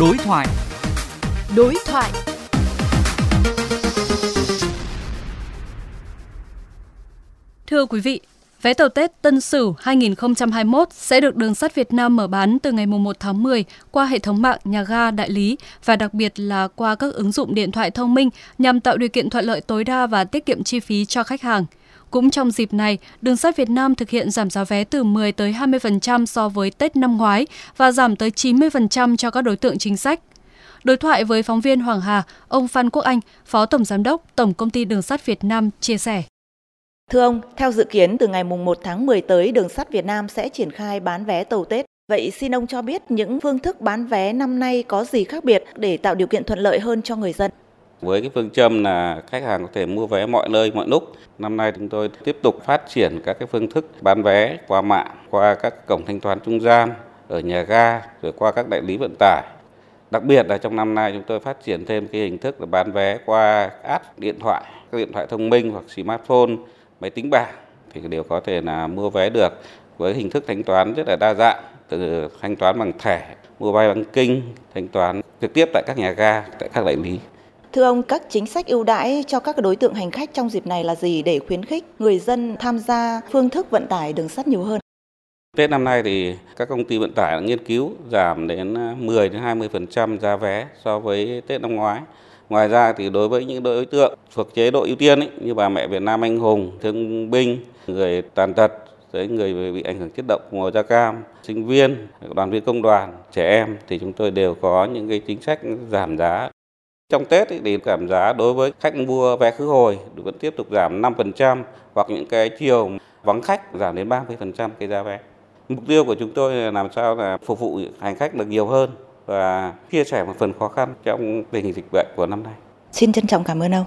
Đối thoại. Đối thoại. Thưa quý vị, vé tàu Tết Tân Sửu 2021 sẽ được đường sắt Việt Nam mở bán từ ngày 1 tháng 10 qua hệ thống mạng nhà ga đại lý và đặc biệt là qua các ứng dụng điện thoại thông minh nhằm tạo điều kiện thuận lợi tối đa và tiết kiệm chi phí cho khách hàng. Cũng trong dịp này, Đường sắt Việt Nam thực hiện giảm giá vé từ 10 tới 20% so với Tết năm ngoái và giảm tới 90% cho các đối tượng chính sách. Đối thoại với phóng viên Hoàng Hà, ông Phan Quốc Anh, Phó Tổng Giám đốc Tổng Công ty Đường sắt Việt Nam chia sẻ. Thưa ông, theo dự kiến từ ngày 1 tháng 10 tới, Đường sắt Việt Nam sẽ triển khai bán vé tàu Tết. Vậy xin ông cho biết những phương thức bán vé năm nay có gì khác biệt để tạo điều kiện thuận lợi hơn cho người dân? Với cái phương châm là khách hàng có thể mua vé mọi nơi mọi lúc, năm nay chúng tôi tiếp tục phát triển các cái phương thức bán vé qua mạng, qua các cổng thanh toán trung gian ở nhà ga, rồi qua các đại lý vận tải. Đặc biệt là trong năm nay chúng tôi phát triển thêm cái hình thức là bán vé qua app điện thoại, các điện thoại thông minh hoặc smartphone, máy tính bảng thì đều có thể là mua vé được với hình thức thanh toán rất là đa dạng từ thanh toán bằng thẻ, mobile banking, thanh toán trực tiếp tại các nhà ga, tại các đại lý. Thưa ông, các chính sách ưu đãi cho các đối tượng hành khách trong dịp này là gì để khuyến khích người dân tham gia phương thức vận tải đường sắt nhiều hơn? Tết năm nay thì các công ty vận tải đã nghiên cứu giảm đến à, 10 đến 20% giá vé so với Tết năm ngoái. Ngoài ra thì đối với những đối tượng thuộc chế độ ưu tiên ấy, như bà mẹ Việt Nam anh hùng, thương binh, người tàn tật, người bị ảnh hưởng chất độc màu da cam, sinh viên, đoàn viên công đoàn, trẻ em thì chúng tôi đều có những cái chính sách giảm giá trong Tết thì giảm giá đối với khách mua vé khứ hồi vẫn tiếp tục giảm 5% hoặc những cái chiều vắng khách giảm đến 30% cái giá vé. Mục tiêu của chúng tôi là làm sao là phục vụ hành khách được nhiều hơn và chia sẻ một phần khó khăn trong tình hình dịch bệnh của năm nay. Xin trân trọng cảm ơn ông.